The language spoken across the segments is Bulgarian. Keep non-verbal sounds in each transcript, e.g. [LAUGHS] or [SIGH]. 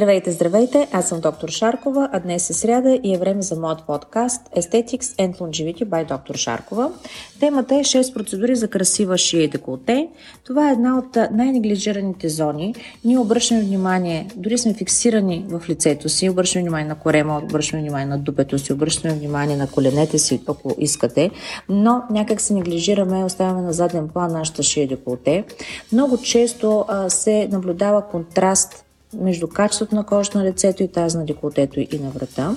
Здравейте, здравейте! Аз съм доктор Шаркова, а днес е сряда и е време за моят подкаст Aesthetics and Longevity by доктор Шаркова. Темата е 6 процедури за красива шия и деколте. Това е една от най-неглижираните зони. Ние обръщаме внимание, дори сме фиксирани в лицето си, обръщаме внимание на корема, обръщаме внимание на дупето си, обръщаме внимание на коленете си, ако искате, но някак се неглижираме, оставяме на заден план нашата шия и деколте. Много често а, се наблюдава контраст между качеството на кожата на лицето и тази на деколтето и на врата.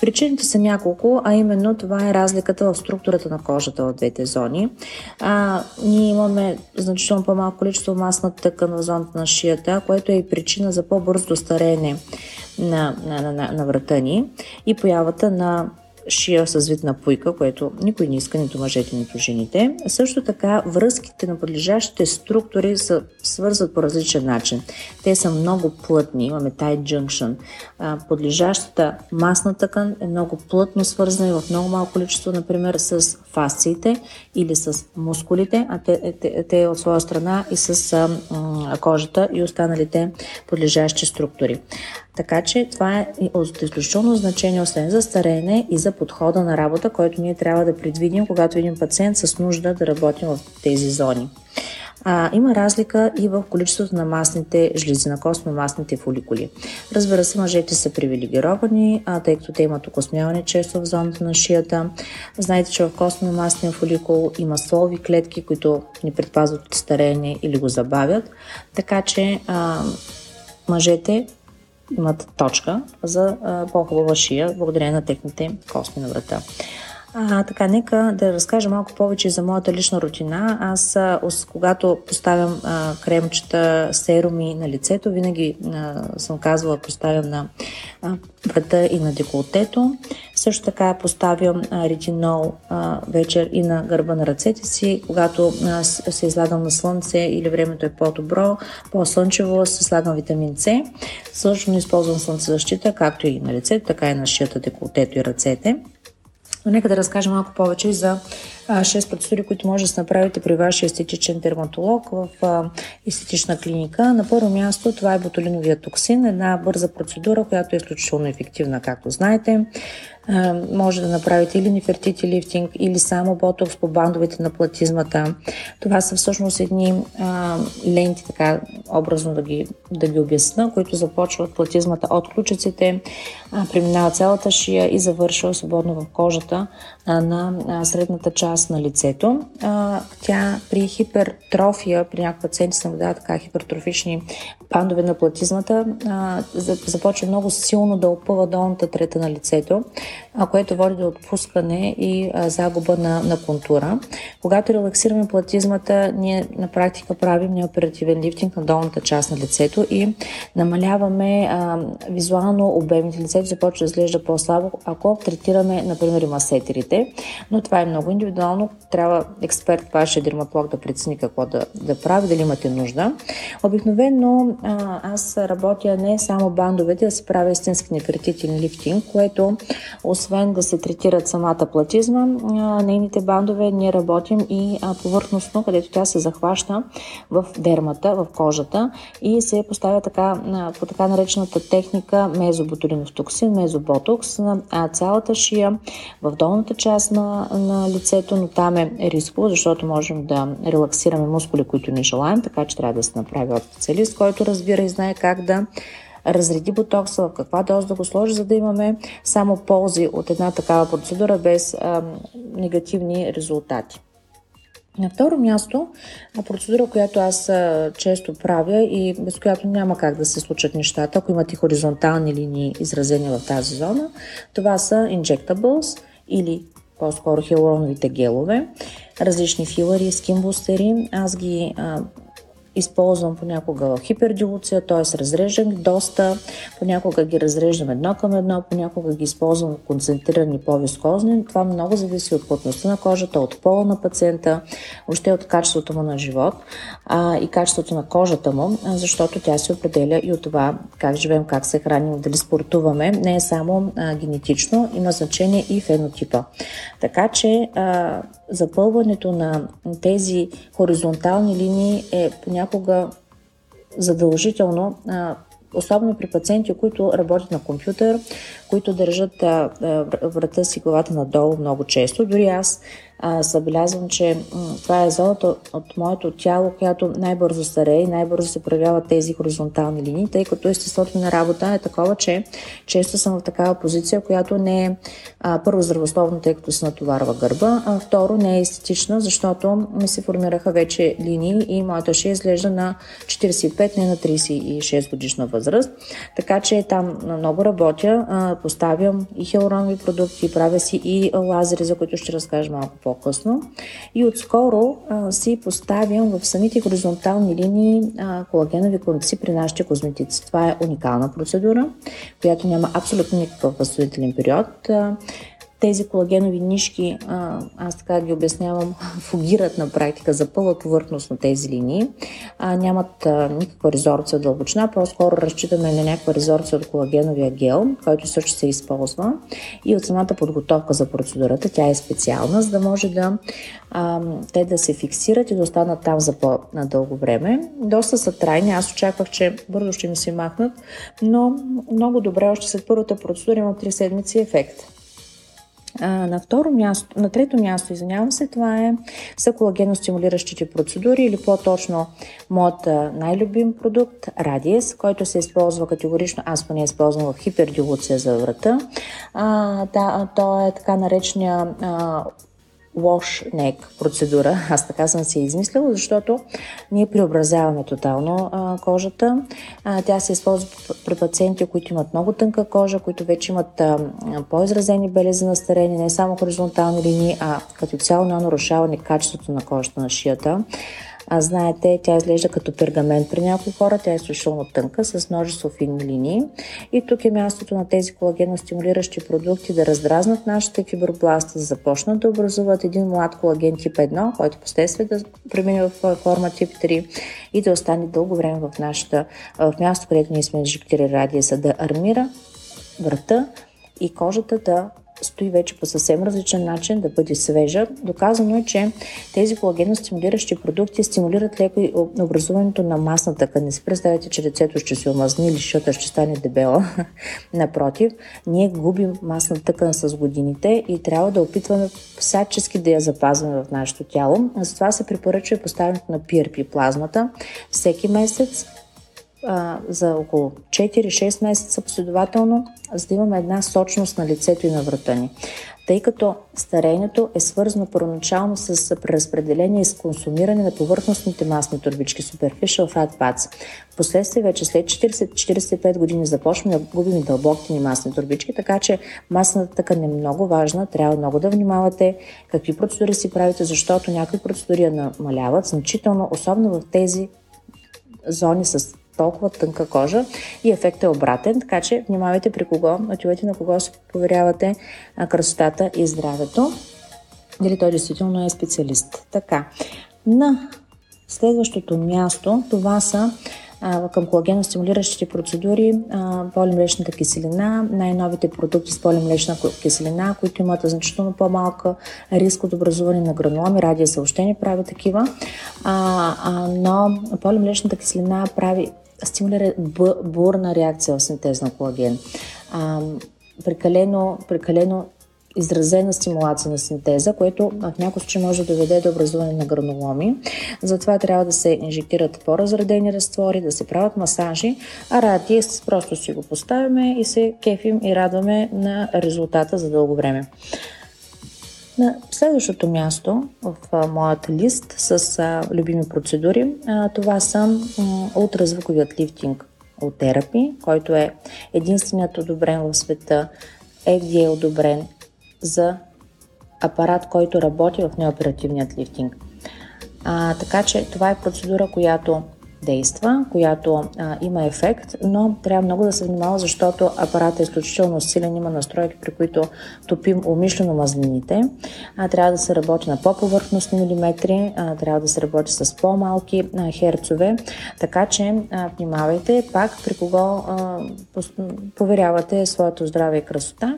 Причините са няколко, а именно това е разликата в структурата на кожата в двете зони. А, ние имаме значително по-малко количество масна тъкан в зоната на шията, което е и причина за по-бързо стареене на, на, на, на, на врата ни и появата на шия с вид на пуйка, което никой не иска, нито мъжете, нито жените. Също така връзките на подлежащите структури се свързват по различен начин. Те са много плътни, имаме tight junction. Подлежащата масна тъкан е много плътно свързана и в много малко количество, например, с фасциите или с мускулите, а те, те, те от своя страна и с а, кожата и останалите подлежащи структури. Така че това е от изключително значение, освен за стареене и за подхода на работа, който ние трябва да предвидим, когато един пациент с нужда да работим в тези зони. А, има разлика и в количеството на масните жлези, на костно-масните фоликули. Разбира се, мъжете са привилегировани, а, тъй като те имат окосмяване често в зоната на шията. Знаете, че в костно-масния фоликул има солови клетки, които ни предпазват от стареене или го забавят. Така че а, мъжете имат точка за по-хубава шия, благодарение на техните костни на врата. А, така, нека да разкажа малко повече за моята лична рутина. Аз, а, когато поставям а, кремчета, серуми на лицето, винаги а, съм казвала, поставям на врата и на деколтето. Също така поставям а, ретинол а, вечер и на гърба на ръцете си. Когато а, се излагам на слънце или времето е по-добро, по-слънчево, се слагам витамин С. Също използвам слънцезащита, както и на лицето, така и на шията, деколтето и ръцете. Но нека да разкажа малко повече за 6 процедури, които може да се направите при вашия естетичен дерматолог в естетична клиника. На първо място това е ботулиновия токсин, една бърза процедура, която е изключително ефективна, както знаете може да направите или нефертити лифтинг, или само ботокс по бандовете на платизмата. Това са всъщност едни а, ленти, така образно да ги, да ги обясна, които започват платизмата от ключиците, а, преминава цялата шия и завършва свободно в кожата а, на а, средната част на лицето. А, тя при хипертрофия, при някои пациенти се наблюдава така хипертрофични бандове на платизмата, а, започва много силно да опъва долната трета на лицето а, което води до отпускане и а, загуба на, на контура. Когато релаксираме платизмата, ние на практика правим неоперативен лифтинг на долната част на лицето и намаляваме а, визуално обемите. Лицето започва да изглежда по-слабо, ако третираме, например, масетерите. Но това е много индивидуално. Трябва експерт, вашия дерматолог да прецени какво да, да прави, дали имате нужда. Обикновено а, аз работя не само бандовете, да се правя истински нефертитен лифтинг, което освен да се третират самата платизма, нейните бандове ние работим и повърхностно, където тя се захваща в дермата, в кожата и се поставя така, по така наречената техника мезоботулинов токсин, мезоботокс на цялата шия в долната част на, на лицето, но там е рисково, защото можем да релаксираме мускули, които не желаем, така че трябва да се направи от специалист, който разбира и знае как да разреди ботокса, в каква доза да го сложи, за да имаме само ползи от една такава процедура без а, негативни резултати. На второ място, процедура, която аз често правя и без която няма как да се случат нещата, ако имате хоризонтални линии изразени в тази зона, това са injectables или по-скоро хиалуроновите гелове, различни филари, скинбустери. Аз ги а, използвам понякога хипердилуция, т.е. разреждам доста, понякога ги разреждам едно към едно, понякога ги използвам концентрирани по-вискозни. Това много зависи от плътността на кожата, от пола на пациента, още от качеството му на живот а, и качеството на кожата му, защото тя се определя и от това как живеем, как се храним, дали спортуваме. Не е само а, генетично, има значение и фенотипа. Така че а, запълването на тези хоризонтални линии е понякога задължително особено при пациенти, които работят на компютър, които държат врата си главата надолу много често. Дори аз а, забелязвам, че това е зоната от моето тяло, която най-бързо старее и най-бързо се проявяват тези хоризонтални линии, тъй като естеството на работа е такова, че често съм в такава позиция, която не е а, първо здравословно, тъй като се натоварва гърба, а второ не е естетична, защото ми се формираха вече линии и моята шия изглежда на 45, не на 36 годишна възраст. Така че там много работя, а, поставям и хиалуронови продукти, правя си и лазери, за които ще разкажа малко по по-късно. И отскоро а, си поставям в самите хоризонтални линии а, колагенови конци при нашите козметици. Това е уникална процедура, която няма абсолютно никакъв възстановителен период. А, тези колагенови нишки, аз така ги обяснявам, [LAUGHS] фугират на практика, запълват повърхност на тези линии, нямат никаква резорбция дълбочина, по-скоро разчитаме на някаква резорбция от колагеновия гел, който също се използва и от самата подготовка за процедурата, тя е специална, за да може да те да се фиксират и да останат там за по-надълго време. Доста са трайни, аз очаквах, че бързо ще ми се махнат, но много добре, още след първата процедура има 3 седмици ефект. А, на второ място, на трето място, извинявам се, това е са стимулиращите процедури или по-точно моят най-любим продукт Radies, който се използва категорично, аз поне използвам в хипердилуция за врата. А, да, то е така наречения а, wash процедура. Аз така съм си измислила, защото ние преобразяваме тотално а, кожата. А, тя се използва при пациенти, които имат много тънка кожа, които вече имат а, по-изразени белези на старение, не само хоризонтални линии, а като цяло на нарушаване качеството на кожата на шията. А знаете, тя изглежда като пергамент при някои хора, тя е изключително тънка с множество финни линии. И тук е мястото на тези колагенно стимулиращи продукти да раздразнат нашите фибробласти, да започнат да образуват един млад колаген тип 1, който последствие да премине в форма тип 3 и да остане дълго време в нашата, в място, където ние сме инжектирали радиеса, да армира врата и кожата да стои вече по съвсем различен начин, да бъде свежа. Доказано е, че тези колагенно стимулиращи продукти стимулират леко образуването на масна тъкан. Не си представяте, че лицето ще се омазни или защото ще стане дебела. [LAUGHS] Напротив, ние губим масна тъкан с годините и трябва да опитваме всячески да я запазваме в нашето тяло. Затова се препоръчва и поставянето на PRP плазмата всеки месец а, за около 4-6 месеца последователно, за да имаме една сочност на лицето и на врата ни. Тъй като старението е свързано първоначално с преразпределение и с консумиране на повърхностните масни турбички, superficial fat pads. Впоследствие вече след 40-45 години започваме да губим дълбоките ни масни турбички, така че масната тъкан е много важна, трябва много да внимавате какви процедури си правите, защото някои процедури намаляват значително, особено в тези зони с толкова тънка кожа и ефектът е обратен, така че внимавайте при кого, отивайте на кого се поверявате красотата и здравето. Дали той действително е специалист. Така, на следващото място, това са към колагено стимулиращите процедури, полимлечната киселина, най-новите продукти с полимлечна киселина, които имат значително по-малка риск от образуване на грануломи, радия съобщение прави такива, а, а, но полимлечната киселина прави стимулира бурна реакция в синтез на колаген. А, прекалено, прекалено изразена стимулация на синтеза, което в някои случаи може да доведе до образуване на грануломи. Затова трябва да се инжектират по-разредени разтвори, да се правят масажи, а ради просто си го поставяме и се кефим и радваме на резултата за дълго време. На следващото място в моят лист с любими процедури, това са ултразвуковият лифтинг от терапи, който е единственият одобрен в света, FDA е одобрен за апарат, който работи в неоперативният лифтинг. А, така че това е процедура, която действа, която а, има ефект, но трябва много да се внимава, защото апаратът е изключително силен, има настройки, при които топим умишлено мазнините. А, трябва да се работи на по-повърхностни милиметри, а, трябва да се работи с по-малки а, херцове, така че а, внимавайте пак при кого а, поверявате своето здраве и красота.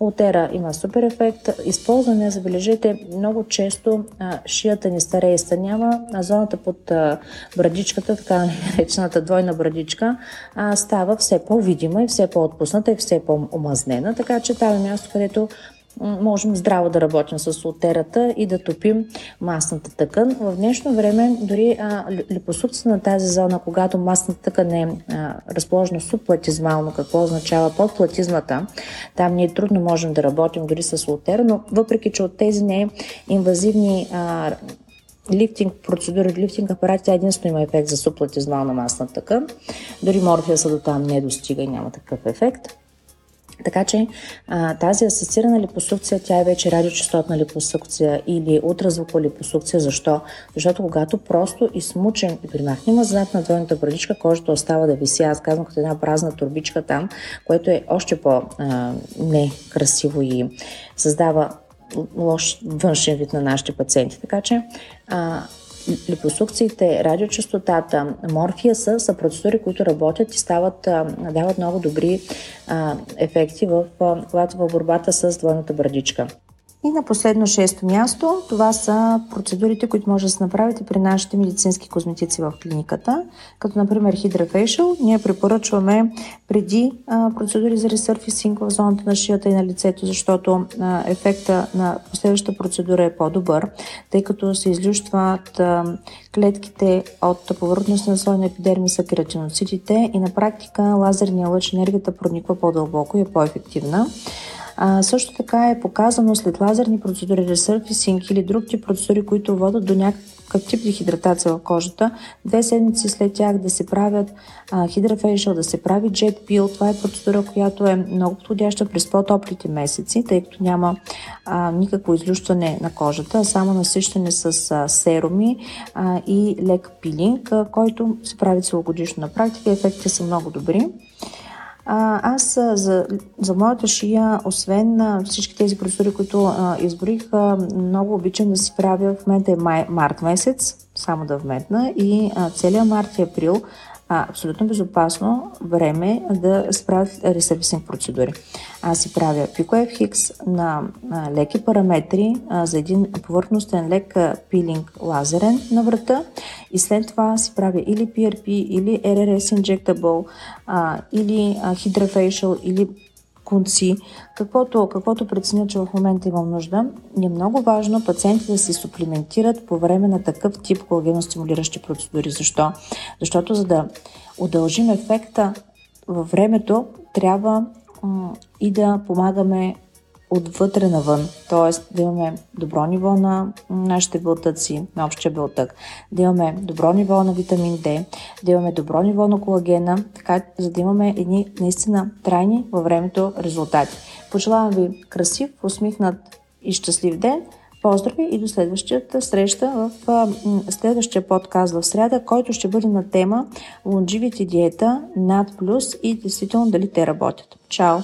Отера има супер ефект. Използване, забележете, много често а, шията ни старее и станява, а зоната под а, брадичката така наречената двойна брадичка, а, става все по-видима и все по-отпусната и все по-омазнена, така че това е място, където можем здраво да работим с лотерата и да топим масната тъкан. В днешно време дори а, на тази зона, когато масната тъкан е а, разположена субплатизмално, какво означава под платизмата, там ние трудно можем да работим дори с лотера, но въпреки, че от тези не инвазивни а, лифтинг процедури, лифтинг апарати, тя единствено има ефект за субплатизмална масна тъкан. Дори морфия са до там не достига и няма такъв ефект. Така че а, тази асистирана липосукция, тя е вече радиочастотна липосукция или ултразвукова липосукция. Защо? Защото когато просто измучим и примахнем мазната на двойната брадичка, кожата остава да виси. Аз казвам като една празна турбичка там, което е още по-некрасиво и създава лош външен вид на нашите пациенти. Така че а, липосукциите, радиочастотата, морфия са, са процедури, които работят и стават, дават много добри а, ефекти в, когато в борбата с двойната брадичка. И на последно шесто място, това са процедурите, които може да се направите при нашите медицински козметици в клиниката, като например Hydra Ние препоръчваме преди процедури за ресърфисинг в зоната на шията и на лицето, защото ефекта на последващата процедура е по-добър, тъй като се излющват клетките от повърхностния слой на епидермиса, кератиноцитите и на практика лазерния лъч енергията прониква по-дълбоко и е по-ефективна. А, също така е показано след лазерни процедури, ресърфисинг или друг тип процедури, които водят до някакъв тип дехидратация в кожата, две седмици след тях да се правят хидрафейшъл, да се прави джет пил. Това е процедура, която е много подходяща през по-топлите месеци, тъй като няма а, никакво излющване на кожата, а само насищане с а, серуми а, и лек пилинг, а, който се прави целогодишно на практика. Ефектите са много добри. А, аз за, за моята шия, освен на всички тези процедури, които а, изборих, а, много обичам да си правя, в момента е май, март месец, само да вметна, и а, целият март и април а, абсолютно безопасно време да справят ресервисинг процедури. Аз си правя PicoF Hix на а, леки параметри а, за един повърхностен лек пилинг лазерен на врата и след това си правя или PRP, или RRS Injectable, а, или а, Hydrofacial, или конци, каквото, каквото преценя, че в момента имам нужда. Е много важно пациентите да се суплементират по време на такъв тип колагеностимулиращи процедури. Защо? Защото за да удължим ефекта във времето, трябва и да помагаме отвътре навън, т.е. да имаме добро ниво на нашите белтъци, на общия белтък, да имаме добро ниво на витамин D, да имаме добро ниво на колагена, така за да имаме едни наистина трайни във времето резултати. Пожелавам ви красив, усмихнат и щастлив ден. Поздрави и до следващата среща в следващия подкаст в среда, който ще бъде на тема Longevity диета над плюс и действително дали те работят. Чао!